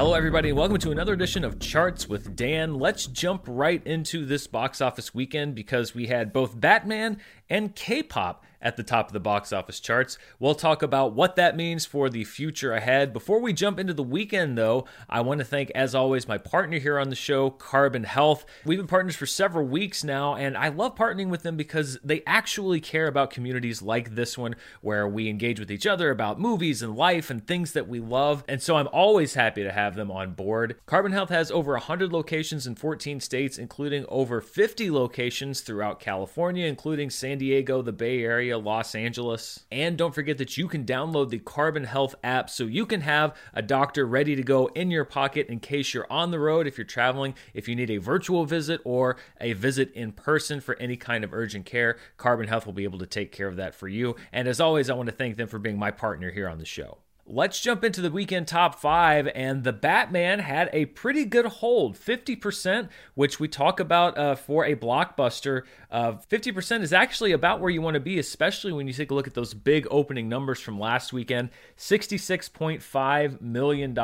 Hello, everybody, and welcome to another edition of Charts with Dan. Let's jump right into this box office weekend because we had both Batman and K pop at the top of the box office charts. We'll talk about what that means for the future ahead. Before we jump into the weekend, though, I want to thank, as always, my partner here on the show, Carbon Health. We've been partners for several weeks now, and I love partnering with them because they actually care about communities like this one where we engage with each other about movies and life and things that we love. And so I'm always happy to have them on board. Carbon Health has over 100 locations in 14 states, including over 50 locations throughout California, including San Diego, the Bay Area area, Los Angeles. And don't forget that you can download the Carbon Health app so you can have a doctor ready to go in your pocket in case you're on the road, if you're traveling, if you need a virtual visit or a visit in person for any kind of urgent care. Carbon Health will be able to take care of that for you. And as always, I want to thank them for being my partner here on the show. Let's jump into the weekend top five. And the Batman had a pretty good hold 50%, which we talk about uh, for a blockbuster. Uh, 50% is actually about where you want to be, especially when you take a look at those big opening numbers from last weekend $66.5 million.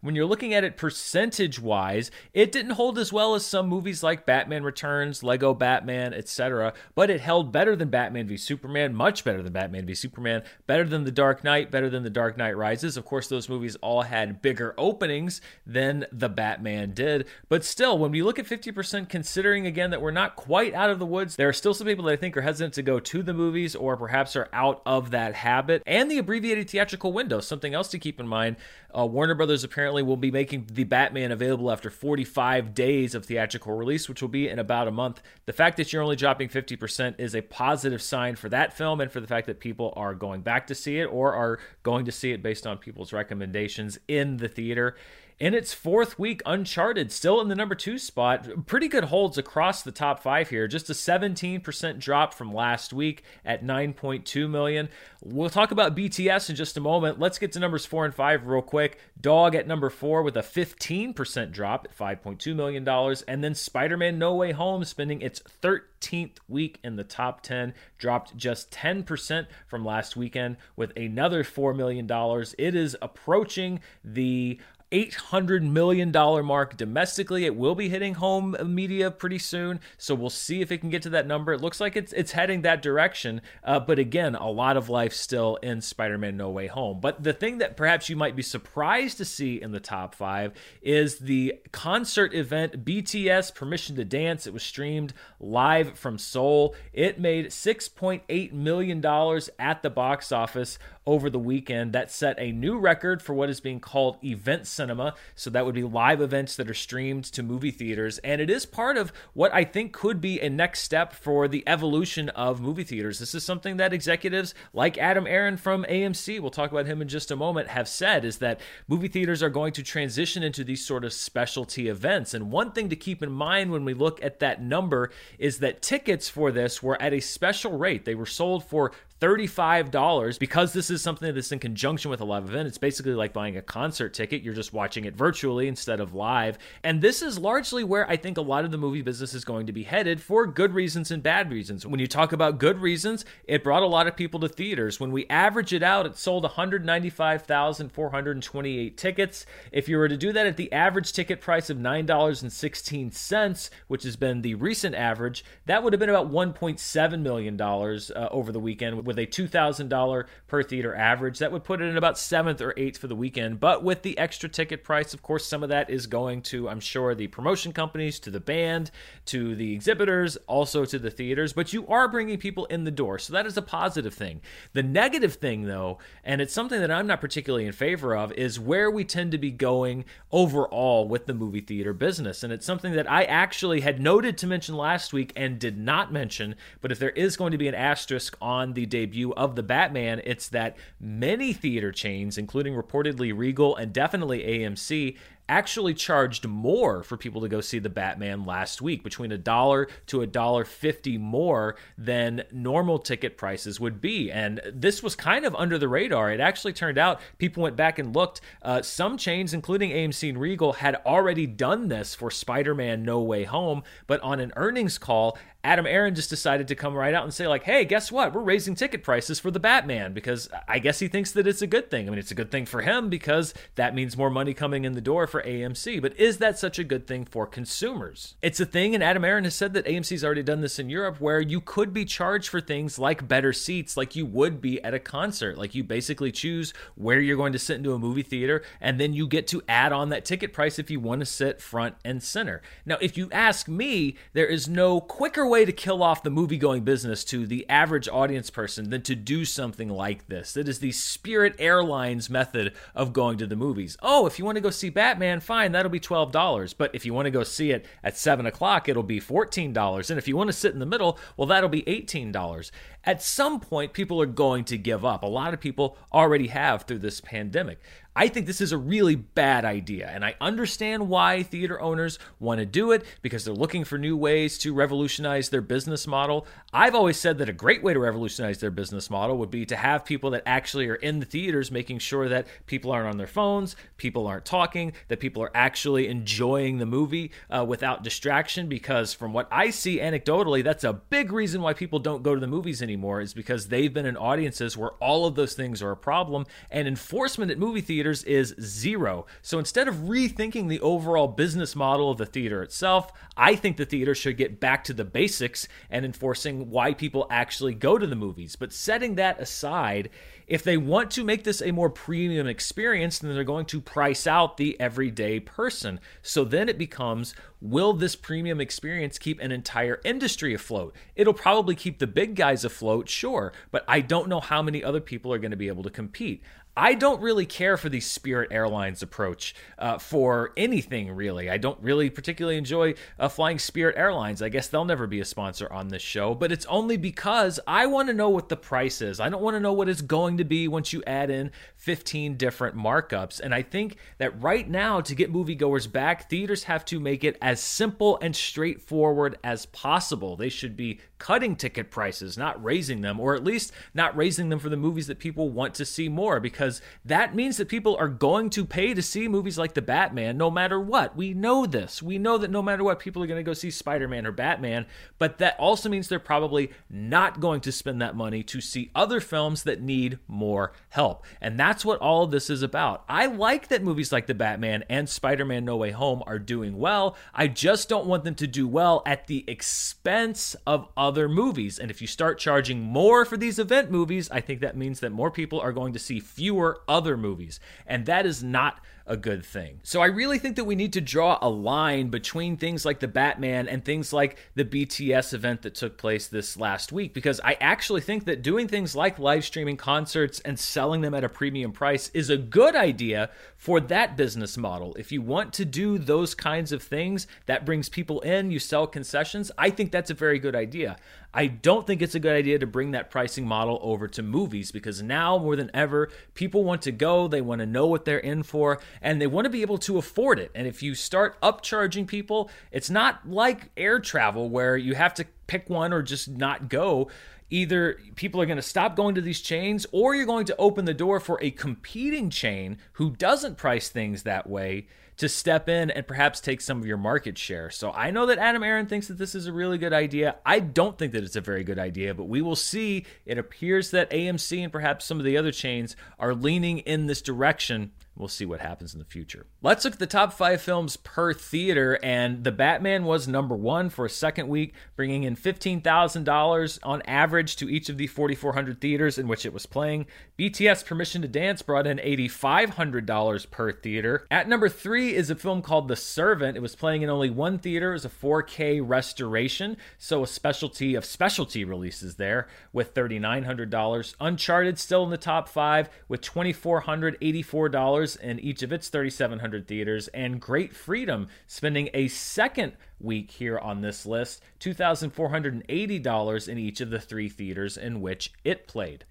When you're looking at it percentage wise, it didn't hold as well as some movies like Batman Returns, Lego Batman, etc., but it held better than Batman v Superman, much better than Batman v Superman, better than The Dark Knight, better than The Dark Knight Knight Rises. Of course, those movies all had bigger openings than The Batman did. But still, when we look at 50%, considering again that we're not quite out of the woods, there are still some people that I think are hesitant to go to the movies or perhaps are out of that habit. And the abbreviated theatrical window, something else to keep in mind. Uh, Warner Brothers apparently will be making the Batman available after 45 days of theatrical release, which will be in about a month. The fact that you're only dropping 50% is a positive sign for that film and for the fact that people are going back to see it or are going to see it based on people's recommendations in the theater. In its fourth week, Uncharted still in the number two spot. Pretty good holds across the top five here. Just a 17% drop from last week at 9.2 million. We'll talk about BTS in just a moment. Let's get to numbers four and five real quick. Dog at number four with a 15% drop at $5.2 million. And then Spider Man No Way Home spending its 13th week in the top 10, dropped just 10% from last weekend with another $4 million. It is approaching the $800 million mark domestically. It will be hitting home media pretty soon, so we'll see if it can get to that number. It looks like it's it's heading that direction, uh, but again, a lot of life still in Spider-Man: No Way Home. But the thing that perhaps you might be surprised to see in the top five is the concert event BTS Permission to Dance. It was streamed live from Seoul. It made 6.8 million dollars at the box office over the weekend. That set a new record for what is being called event cinema. So that would be live events that are streamed to movie theaters. And it is part of what I think could be a next step for the evolution of movie theaters. This is something that executives like Adam Aron from AMC, we'll talk about him in just a moment, have said is that movie theaters are going to transition into these sort of specialty events. And one thing to keep in mind when we look at that number is that tickets for this were at a special rate. They were sold for $35 because this is something that's in conjunction with a live event. It's basically like buying a concert ticket. You're just watching it virtually instead of live. And this is largely where I think a lot of the movie business is going to be headed for good reasons and bad reasons. When you talk about good reasons, it brought a lot of people to theaters. When we average it out, it sold 195,428 tickets. If you were to do that at the average ticket price of $9.16, which has been the recent average, that would have been about $1.7 million uh, over the weekend with a $2,000 per theater average. That would put it in about seventh or eighth for the weekend. But with the extra ticket price, of course, some of that is going to, I'm sure, the promotion companies, to the band, to the exhibitors, also to the theaters. But you are bringing people in the door. So that is a positive thing. The negative thing, though, and it's something that I'm not particularly in favor of, is where we tend to be going overall with the movie theater business. And it's something that I actually had noted to mention last week and did not mention. But if there is going to be an asterisk on the debut of the Batman, it's that many theater chains, including reportedly Regal and definitely AMC, actually charged more for people to go see the Batman last week, between a dollar to a dollar fifty more than normal ticket prices would be. And this was kind of under the radar. It actually turned out people went back and looked. Uh, some chains, including AMC and Regal, had already done this for Spider Man No Way Home, but on an earnings call, Adam Aron just decided to come right out and say, like, hey, guess what? We're raising ticket prices for the Batman because I guess he thinks that it's a good thing. I mean, it's a good thing for him because that means more money coming in the door for AMC. But is that such a good thing for consumers? It's a thing, and Adam Aron has said that AMC's already done this in Europe where you could be charged for things like better seats, like you would be at a concert. Like you basically choose where you're going to sit into a movie theater, and then you get to add on that ticket price if you want to sit front and center. Now, if you ask me, there is no quicker way to kill off the movie going business to the average audience person than to do something like this. That is the Spirit Airlines method of going to the movies. Oh, if you want to go see Batman, fine, that'll be $12. But if you want to go see it at 7 o'clock, it'll be $14. And if you want to sit in the middle, well, that'll be $18. At some point, people are going to give up. A lot of people already have through this pandemic. I think this is a really bad idea, and I understand why theater owners want to do it because they're looking for new ways to revolutionize their business model. I've always said that a great way to revolutionize their business model would be to have people that actually are in the theaters making sure that people aren't on their phones, people aren't talking, that people are actually enjoying the movie uh, without distraction. Because from what I see anecdotally, that's a big reason why people don't go to the movies anymore, is because they've been in audiences where all of those things are a problem, and enforcement at movie theaters is zero. So instead of rethinking the overall business model of the theater itself, I think the theater should get back to the basics and enforcing why people actually go to the movies. But setting that aside, if they want to make this a more premium experience, then they're going to price out the everyday person. So then it becomes will this premium experience keep an entire industry afloat? It'll probably keep the big guys afloat, sure, but I don't know how many other people are going to be able to compete. I don't really care for the Spirit Airlines approach uh, for anything, really. I don't really particularly enjoy uh, flying Spirit Airlines. I guess they'll never be a sponsor on this show, but it's only because I want to know what the price is. I don't want to know what it's going to be once you add in 15 different markups. And I think that right now, to get moviegoers back, theaters have to make it as simple and straightforward as possible. They should be cutting ticket prices, not raising them, or at least not raising them for the movies that people want to see more, because that means that people are going to pay to see movies like The Batman no matter what. We know this. We know that no matter what, people are going to go see Spider Man or Batman, but that also means they're probably not going to spend that money to see other films that need more help. And that's what all of this is about. I like that movies like The Batman and Spider Man No Way Home are doing well. I just don't want them to do well at the expense of other movies. And if you start charging more for these event movies, I think that means that more people are going to see fewer other movies. And that is not a good thing. So I really think that we need to draw a line between things like the Batman and things like the BTS event that took place this last week because I actually think that doing things like live streaming concerts and selling them at a premium price is a good idea for that business model. If you want to do those kinds of things that brings people in, you sell concessions, I think that's a very good idea. I don't think it's a good idea to bring that pricing model over to movies because now more than ever, people want to go, they want to know what they're in for, and they want to be able to afford it. And if you start upcharging people, it's not like air travel where you have to pick one or just not go either people are going to stop going to these chains or you're going to open the door for a competing chain who doesn't price things that way to step in and perhaps take some of your market share. So I know that Adam Aron thinks that this is a really good idea. I don't think that it's a very good idea, but we will see. It appears that AMC and perhaps some of the other chains are leaning in this direction We'll see what happens in the future. Let's look at the top five films per theater, and The Batman was number one for a second week, bringing in $15,000 on average to each of the 4,400 theaters in which it was playing. BTS Permission to Dance brought in $8,500 per theater. At number three is a film called The Servant. It was playing in only one theater. It was a 4K restoration, so a specialty of specialty releases there with $3,900. Uncharted still in the top five with $2,484 in each of its 3,700 theaters, and Great Freedom spending a second week here on this list, $2,480 in each of the three theaters in which it played.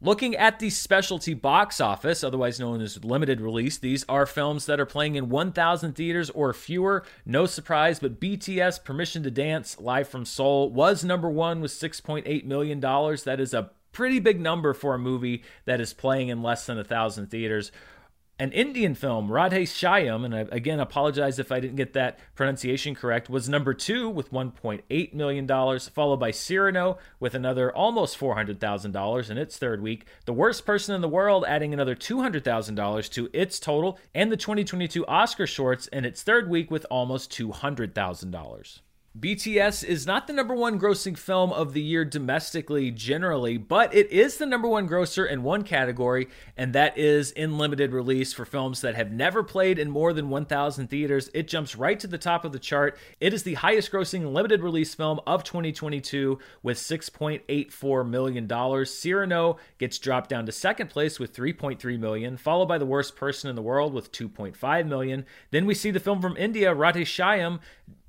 Looking at the specialty box office, otherwise known as limited release, these are films that are playing in 1,000 theaters or fewer. No surprise, but BTS Permission to Dance Live from Seoul was number one with $6.8 million. That is a pretty big number for a movie that is playing in less than a 1,000 theaters an Indian film, Radhe Shyam, and I again apologize if I didn't get that pronunciation correct, was number two with $1.8 million, followed by Cyrano with another almost $400,000 in its third week. The Worst Person in the World adding another $200,000 to its total, and the 2022 Oscar Shorts in its third week with almost $200,000. BTS is not the number one grossing film of the year domestically generally, but it is the number one grosser in one category, and that is in limited release for films that have never played in more than 1,000 theaters. It jumps right to the top of the chart. It is the highest grossing limited release film of 2022 with $6.84 million. Cyrano gets dropped down to second place with 3.3 million, followed by The Worst Person in the World with 2.5 million. Then we see the film from India, Radhe Shyam,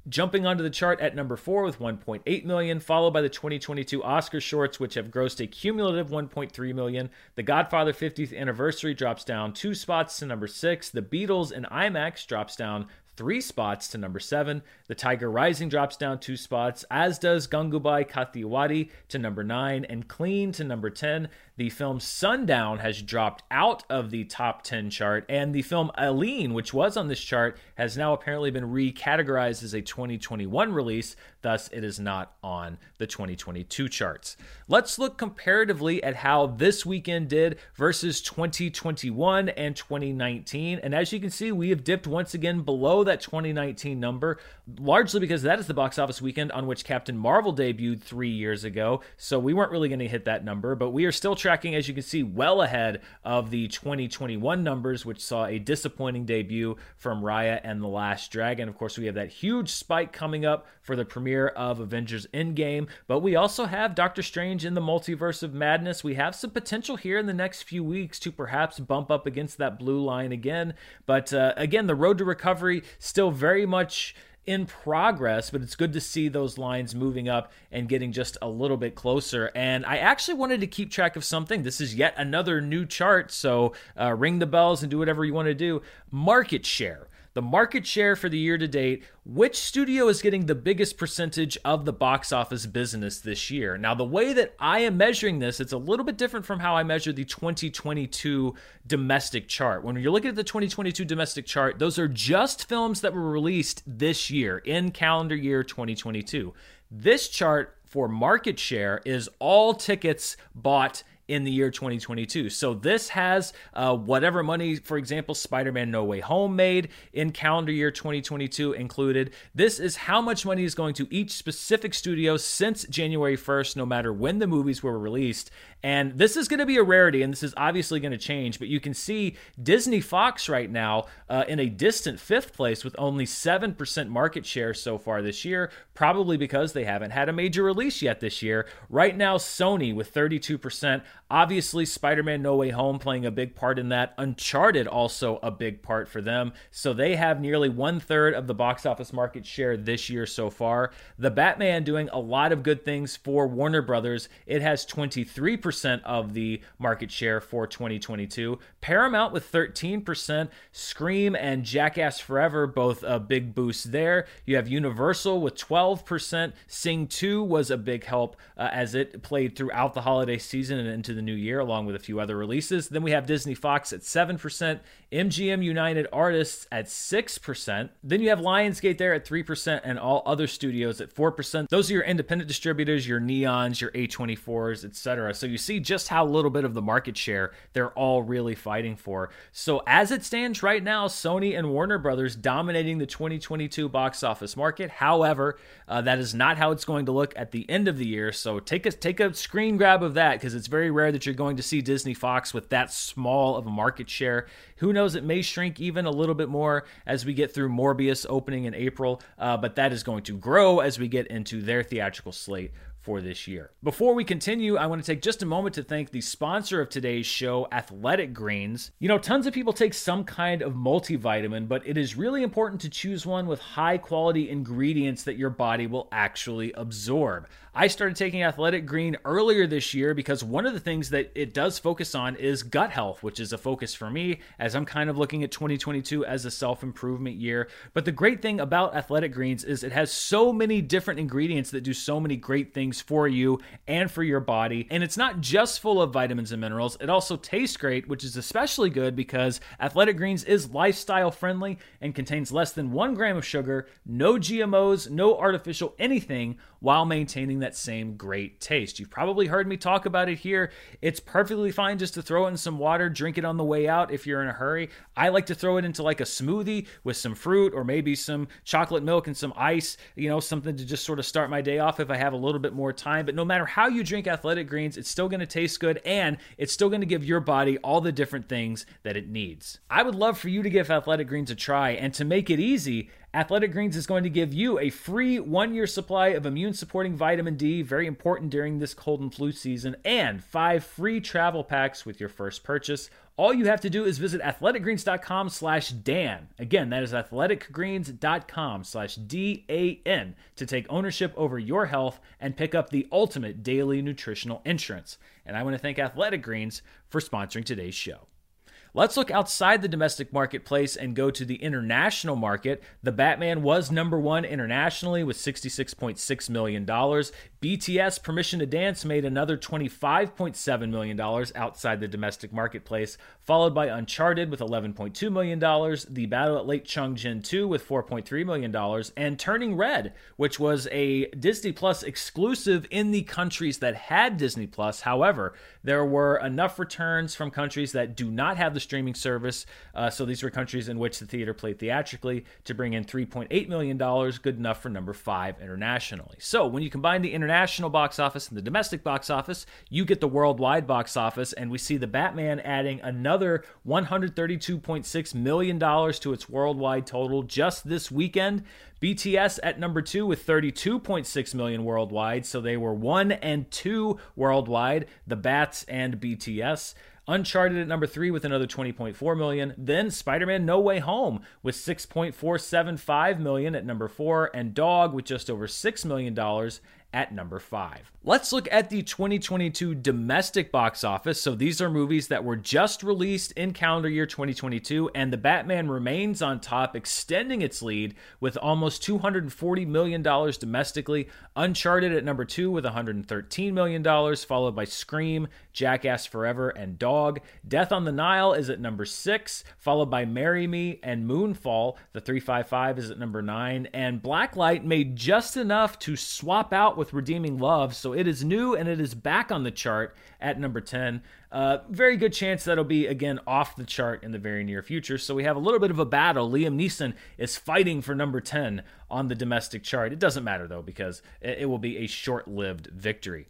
jumping onto the chart at number four with 1.8 million, followed by the 2022 Oscar shorts, which have grossed a cumulative 1.3 million. The Godfather 50th anniversary drops down two spots to number six. The Beatles and IMAX drops down three spots to number seven. The Tiger Rising drops down two spots, as does Gangubai Kathiawadi to number nine, and Clean to number 10. The film Sundown has dropped out of the top 10 chart, and the film Aline, which was on this chart, has now apparently been recategorized as a 2021 release, thus, it is not on the 2022 charts. Let's look comparatively at how this weekend did versus 2021 and 2019. And as you can see, we have dipped once again below that 2019 number, largely because that is the box office weekend on which Captain Marvel debuted three years ago. So we weren't really going to hit that number, but we are still tracking, as you can see, well ahead of the 2021 numbers, which saw a disappointing debut from Raya and the Last Dragon. Of course, we have that huge spike coming up for the premiere of Avengers Endgame, but we also have Doctor Strange in the Multiverse of Madness. We have some potential here in the next few weeks to perhaps bump up against that blue line again. But uh, again, the road to recovery still very much in progress, but it's good to see those lines moving up and getting just a little bit closer. And I actually wanted to keep track of something. This is yet another new chart, so uh, ring the bells and do whatever you want to do. Market share the market share for the year to date, which studio is getting the biggest percentage of the box office business this year. Now, the way that I am measuring this, it's a little bit different from how I measure the 2022 domestic chart. When you're looking at the 2022 domestic chart, those are just films that were released this year in calendar year 2022. This chart for market share is all tickets bought in the year 2022. So this has uh, whatever money, for example, Spider Man No Way Home made in calendar year 2022 included. This is how much money is going to each specific studio since January 1st, no matter when the movies were released. And this is going to be a rarity, and this is obviously going to change. But you can see Disney Fox right now uh, in a distant fifth place with only 7% market share so far this year, probably because they haven't had a major release yet this year. Right now, Sony with 32%. Obviously, Spider Man No Way Home playing a big part in that. Uncharted also a big part for them. So they have nearly one third of the box office market share this year so far. The Batman doing a lot of good things for Warner Brothers. It has 23% of the market share for 2022. Paramount with 13%. Scream and Jackass Forever both a big boost there. You have Universal with 12%. Sing 2 was a big help uh, as it played throughout the holiday season and into the new year, along with a few other releases. Then we have Disney Fox at 7%, MGM United Artists at 6%. Then you have Lionsgate there at 3%, and all other studios at 4%. Those are your independent distributors, your Neons, your A24s, etc. So you see just how little bit of the market share they're all really fighting for. So as it stands right now, Sony and Warner Brothers dominating the 2022 box office market. However, uh, that is not how it's going to look at the end of the year. So take a take a screen grab of that because it's very rare that you're going to see Disney Fox with that small of a market share. Who knows? It may shrink even a little bit more as we get through Morbius opening in April, uh, but that is going to grow as we get into their theatrical slate for this year. Before we continue, I want to take just a moment to thank the sponsor of today's show, Athletic Greens. You know, tons of people take some kind of multivitamin, but it is really important to choose one with high quality ingredients that your body will actually absorb. I started taking Athletic Green earlier this year because one of the things that it does focus on is gut health, which is a focus for me as I'm kind of looking at 2022 as a self improvement year. But the great thing about Athletic Greens is it has so many different ingredients that do so many great things for you and for your body. And it's not just full of vitamins and minerals, it also tastes great, which is especially good because Athletic Greens is lifestyle friendly and contains less than one gram of sugar, no GMOs, no artificial anything while maintaining that same great taste. You've probably heard me talk about it here. It's perfectly fine just to throw it in some water, drink it on the way out if you're in a hurry. I like to throw it into like a smoothie with some fruit or maybe some chocolate milk and some ice, you know, something to just sort of start my day off if I have a little bit more time. But no matter how you drink athletic greens, it's still going to taste good and it's still going to give your body all the different things that it needs. I would love for you to give athletic greens a try and to make it easy, Athletic Greens is going to give you a free one year supply of immune supporting vitamin D, very important during this cold and flu season, and five free travel packs with your first purchase. All you have to do is visit athleticgreens.com slash Dan. Again, that is athleticgreens.com slash D-A-N to take ownership over your health and pick up the ultimate daily nutritional insurance. And I want to thank Athletic Greens for sponsoring today's show. Let's look outside the domestic marketplace and go to the international market. The Batman was number one internationally with $66.6 million. BTS Permission to Dance made another $25.7 million outside the domestic marketplace, followed by Uncharted with $11.2 million, The Battle at Lake Changjin 2 with $4.3 million, and Turning Red, which was a Disney Plus exclusive in the countries that had Disney Plus. However, there were enough returns from countries that do not have the streaming service, uh, so these were countries in which the theater played theatrically, to bring in $3.8 million, good enough for number five internationally. So when you combine the international international box office and the domestic box office, you get the worldwide box office, and we see the Batman adding another $132.6 million to its worldwide total just this weekend. BTS at number two with 32.6 million worldwide, so they were one and two worldwide, the Bats and BTS. Uncharted at number three with another 20.4 million. Then Spider-Man No Way Home with 6.475 million at number four, and Dog with just over six million dollars at number five. Let's look at the 2022 domestic box office. So these are movies that were just released in calendar year 2022, and The Batman remains on top, extending its lead with almost $240 million domestically. Uncharted at number two with $113 million, followed by Scream, Jackass Forever, and Dog. Death on the Nile is at number six, followed by Marry Me and Moonfall. The 355 is at number nine, and Blacklight made just enough to swap out with Redeeming Love. So it is new and it is back on the chart at number 10. Uh, very good chance that'll be again off the chart in the very near future. So we have a little bit of a battle. Liam Neeson is fighting for number 10 on the domestic chart. It doesn't matter though, because it will be a short lived victory.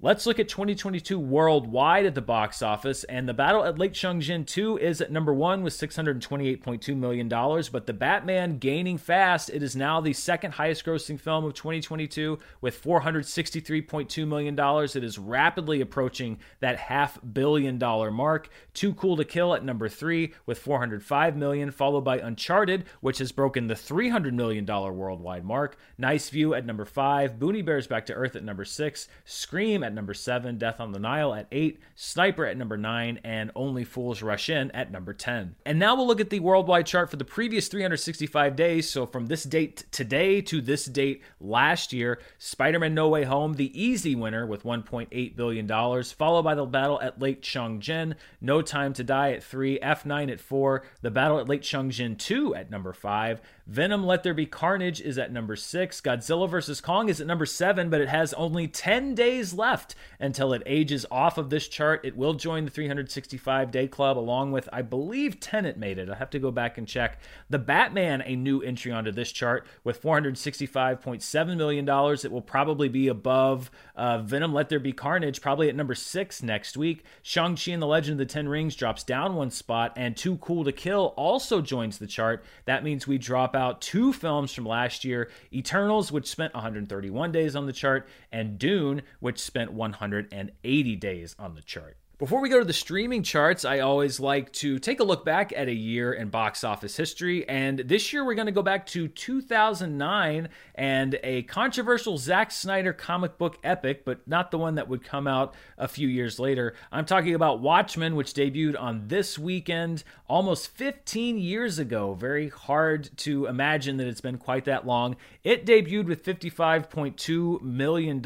Let's look at 2022 worldwide at the box office, and The Battle at Lake Changjin 2 is at number one with $628.2 million, but The Batman gaining fast. It is now the second highest grossing film of 2022 with $463.2 million. It is rapidly approaching that half billion dollar mark. Too Cool to Kill at number three with 405 million, followed by Uncharted, which has broken the $300 million worldwide mark. Nice View at number five, Boonie Bears Back to Earth at number six, Scream at number seven, Death on the Nile at eight, Sniper at number nine, and Only Fools Rush In at number 10. And now we'll look at the worldwide chart for the previous 365 days. So from this date today to this date last year, Spider Man No Way Home, the easy winner with $1.8 billion, followed by the battle at Lake Changjin, No Time to Die at three, F9 at four, the battle at Lake Changjin 2 at number five, Venom Let There Be Carnage is at number six, Godzilla vs. Kong is at number seven, but it has only 10 days left until it ages off of this chart. It will join the 365 day club along with, I believe, Tenet made it. I have to go back and check. The Batman, a new entry onto this chart with $465.7 million. It will probably be above uh, Venom Let There Be Carnage, probably at number six next week. Shang-Chi and the Legend of the Ten Rings drops down one spot, and Too Cool to Kill also joins the chart. That means we drop out two films from last year Eternals, which spent 131 days on the chart, and Dune, which spent spent 180 days on the chart. Before we go to the streaming charts, I always like to take a look back at a year in box office history. And this year we're going to go back to 2009 and a controversial Zack Snyder comic book epic, but not the one that would come out a few years later. I'm talking about Watchmen, which debuted on this weekend almost 15 years ago. Very hard to imagine that it's been quite that long. It debuted with $55.2 million,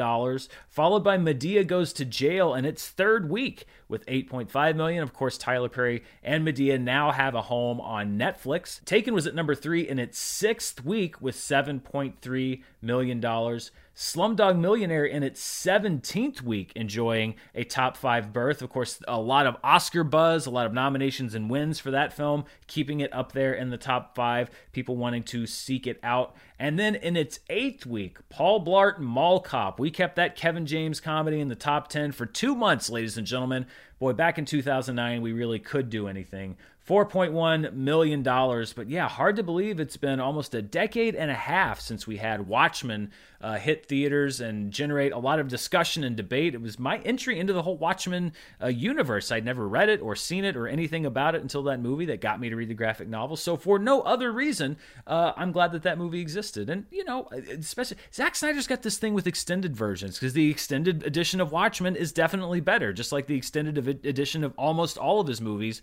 followed by Madea Goes to Jail in its third week with 8.5 million. Of course, Tyler Perry and Madea now have a home on Netflix. Taken was at number three in its sixth week with 7.3 million dollars. Slumdog Millionaire in its 17th week enjoying a top five berth. Of course, a lot of Oscar buzz, a lot of nominations and wins for that film, keeping it up there in the top five, people wanting to seek it out. And then in its eighth week, Paul Blart Mall Cop. We kept that Kevin James comedy in the top 10 for two months, ladies and gentlemen. Boy, back in 2009, we really could do anything. $4.1 million. But yeah, hard to believe it's been almost a decade and a half since we had Watchmen uh, hit theaters and generate a lot of discussion and debate. It was my entry into the whole Watchmen uh, universe. I'd never read it or seen it or anything about it until that movie that got me to read the graphic novel. So, for no other reason, uh, I'm glad that that movie existed. And, you know, especially Zack Snyder's got this thing with extended versions because the extended edition of Watchmen is definitely better, just like the extended edition of almost all of his movies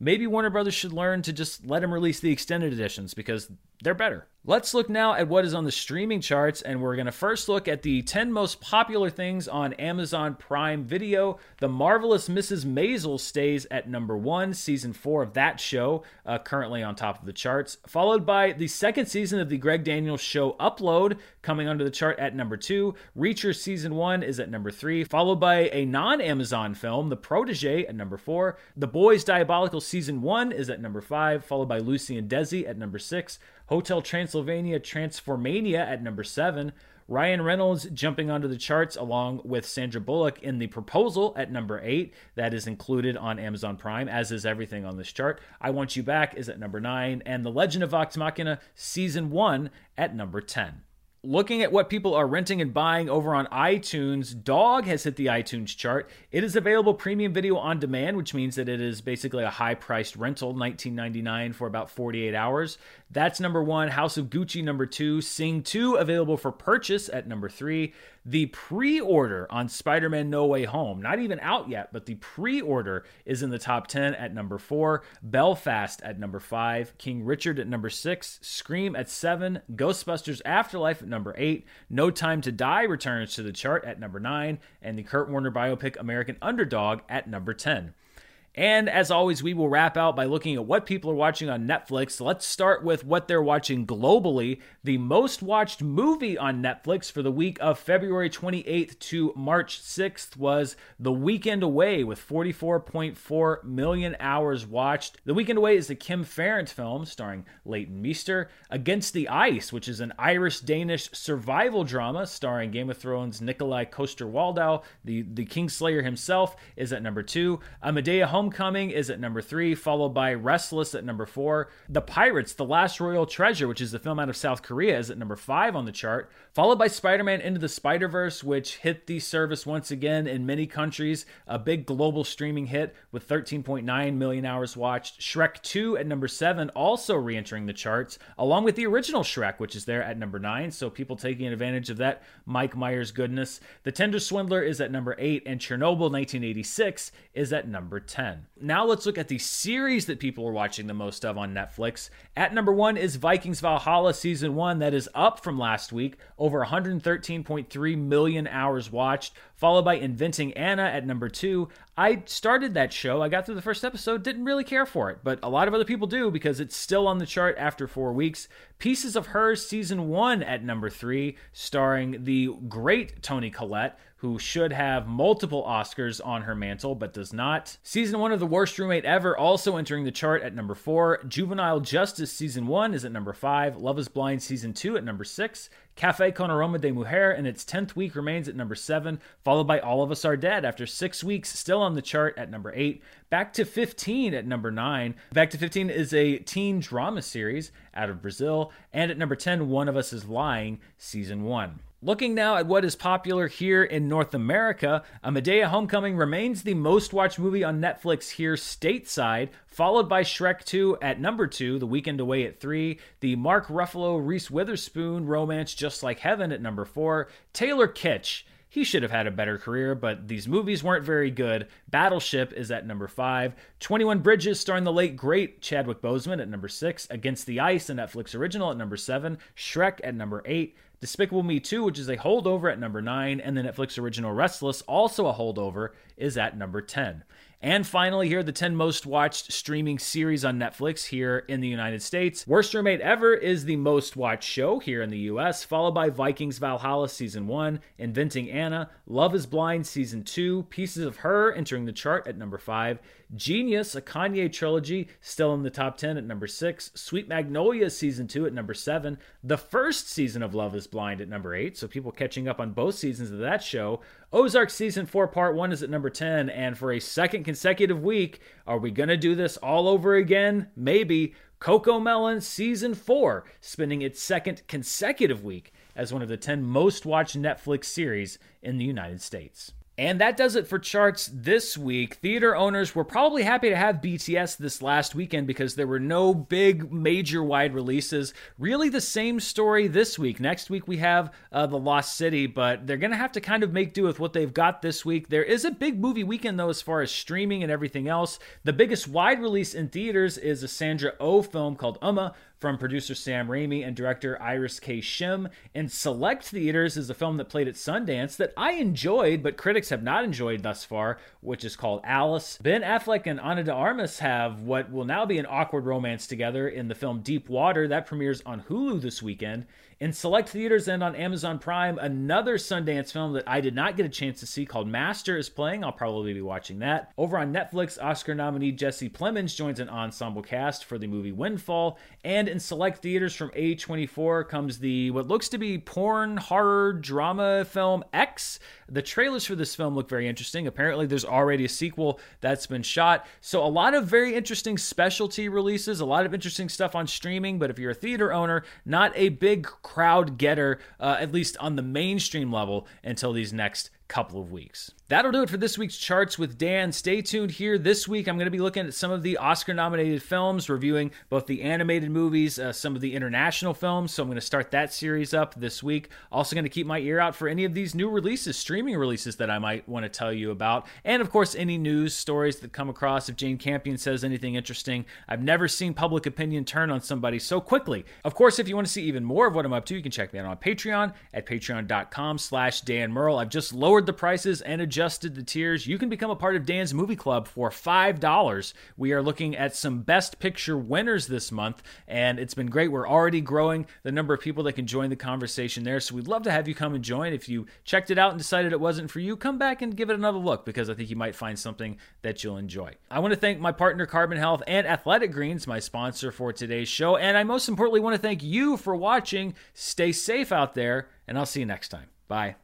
maybe Warner Brothers should learn to just let him release the extended editions because they're better. Let's look now at what is on the streaming charts, and we're going to first look at the 10 most popular things on Amazon Prime Video. The Marvelous Mrs. Maisel stays at number one, season four of that show, uh, currently on top of the charts, followed by the second season of the Greg Daniels show Upload, coming onto the chart at number two. Reacher season one is at number three, followed by a non Amazon film, The Protege, at number four. The Boys Diabolical season one is at number five, followed by Lucy and Desi at number six. Hotel Transylvania Transformania at number seven. Ryan Reynolds jumping onto the charts along with Sandra Bullock in The Proposal at number eight. That is included on Amazon Prime, as is everything on this chart. I Want You Back is at number nine, and The Legend of Vox Machina Season 1 at number 10 looking at what people are renting and buying over on iTunes, Dog has hit the iTunes chart. It is available premium video on demand, which means that it is basically a high priced rental, $19.99 for about 48 hours. That's number one. House of Gucci, number two. Sing 2, available for purchase at number three. The pre order on Spider Man No Way Home, not even out yet, but the pre order is in the top 10 at number four. Belfast at number five. King Richard at number six. Scream at seven. Ghostbusters Afterlife at number eight. No Time to Die returns to the chart at number nine. And the Kurt Warner biopic American Underdog at number 10. And as always, we will wrap out by looking at what people are watching on Netflix. Let's start with what they're watching globally. The most watched movie on Netflix for the week of February 28th to March 6th was The Weekend Away with 44.4 million hours watched. The Weekend Away is a Kim Farrant film starring Leighton Meester. Against the Ice, which is an Irish Danish survival drama starring Game of Thrones Nikolaj Coster-Waldau. The, the Kingslayer himself is at number two. Madea Homecoming is at number three, followed by Restless at number four. The Pirates, The Last Royal Treasure, which is the film out of South Korea, is at number five on the chart, followed by Spider Man Into the Spider Verse, which hit the service once again in many countries. A big global streaming hit with 13.9 million hours watched. Shrek 2 at number seven, also re entering the charts, along with the original Shrek, which is there at number nine. So people taking advantage of that Mike Myers goodness. The Tender Swindler is at number eight, and Chernobyl 1986 is at number 10. 10. Now let's look at the series that people are watching the most of on Netflix. At number one is Vikings Valhalla Season 1, that is up from last week, over 113.3 million hours watched, followed by Inventing Anna at number two. I started that show, I got through the first episode, didn't really care for it, but a lot of other people do because it's still on the chart after four weeks. Pieces of Her Season 1 at number three, starring the great Toni Collette who should have multiple Oscars on her mantle but does not. Season 1 of The Worst Roommate Ever also entering the chart at number 4. Juvenile Justice Season 1 is at number 5. Love is Blind Season 2 at number 6. Cafe con Aroma de Mujer in its 10th week remains at number 7, followed by All of Us Are Dead after 6 weeks, still on the chart at number 8. Back to 15 at number 9. Back to 15 is a teen drama series out of Brazil. And at number 10, One of Us is Lying, Season 1. Looking now at what is popular here in North America, A Madea Homecoming remains the most watched movie on Netflix here stateside, followed by Shrek 2 at number 2, The Weekend Away at 3, the Mark Ruffalo Reese Witherspoon romance Just Like Heaven at number 4, Taylor Kitsch he should have had a better career, but these movies weren't very good. Battleship is at number five. 21 Bridges, starring the late great Chadwick Boseman at number six. Against the Ice, a Netflix original at number seven. Shrek at number eight. Despicable Me 2, which is a holdover at number 9, and the Netflix original Restless, also a holdover, is at number 10. And finally, here are the 10 most watched streaming series on Netflix here in the United States. Worst Roommate Ever is the most watched show here in the US, followed by Vikings Valhalla Season 1, Inventing Anna, Love is Blind Season 2, Pieces of Her entering the chart at number 5, Genius, a Kanye trilogy, still in the top 10 at number 6, Sweet Magnolia Season 2 at number 7, the first season of Love is Blind at number 8, so people catching up on both seasons of that show, Ozark Season 4 Part 1 is at number 10, and for a second consecutive week, are we going to do this all over again? Maybe. CoComelon Season 4, spending its second consecutive week as one of the 10 most watched Netflix series in the United States. And that does it for charts this week. Theater owners were probably happy to have BTS this last weekend because there were no big major wide releases. Really, the same story this week. Next week, we have uh, The Lost City, but they're going to have to kind of make do with what they've got this week. There is a big movie weekend, though, as far as streaming and everything else. The biggest wide release in theaters is a Sandra Oh film called Umma, from producer Sam Raimi and director Iris K. Shim. And select theaters is a film that played at Sundance that I enjoyed, but critics have not enjoyed thus far, which is called Alice. Ben Affleck and Ana de Armas have what will now be an awkward romance together in the film Deep Water. That premieres on Hulu this weekend. In select theaters and on Amazon Prime, another Sundance film that I did not get a chance to see called Master is playing. I'll probably be watching that. Over on Netflix, Oscar nominee Jesse Plemons joins an ensemble cast for the movie Windfall. And in select theaters from A24 comes the what looks to be porn horror drama film X. The trailers for this film look very interesting. Apparently, there's already a sequel that's been shot. So, a lot of very interesting specialty releases, a lot of interesting stuff on streaming. But if you're a theater owner, not a big crowd getter, uh, at least on the mainstream level, until these next couple of weeks. That'll do it for this week's charts with Dan. Stay tuned here. This week, I'm going to be looking at some of the Oscar nominated films, reviewing both the animated movies, uh, some of the international films. So I'm going to start that series up this week. Also, going to keep my ear out for any of these new releases, streaming releases that I might want to tell you about. And of course, any news stories that come across. If Jane Campion says anything interesting, I've never seen public opinion turn on somebody so quickly. Of course, if you want to see even more of what I'm up to, you can check me out on Patreon at patreon.com slash Dan Murrell. I've just lowered the prices and adjusted adjusted the tiers, you can become a part of Dan's Movie Club for $5. We are looking at some Best Picture winners this month, and it's been great. We're already growing the number of people that can join the conversation there, so we'd love to have you come and join. If you checked it out and decided it wasn't for you, come back and give it another look because I think you might find something that you'll enjoy. I want to thank my partner Carbon Health and Athletic Greens, my sponsor for today's show, and I most importantly want to thank you for watching. Stay safe out there, and I'll see you next time. Bye.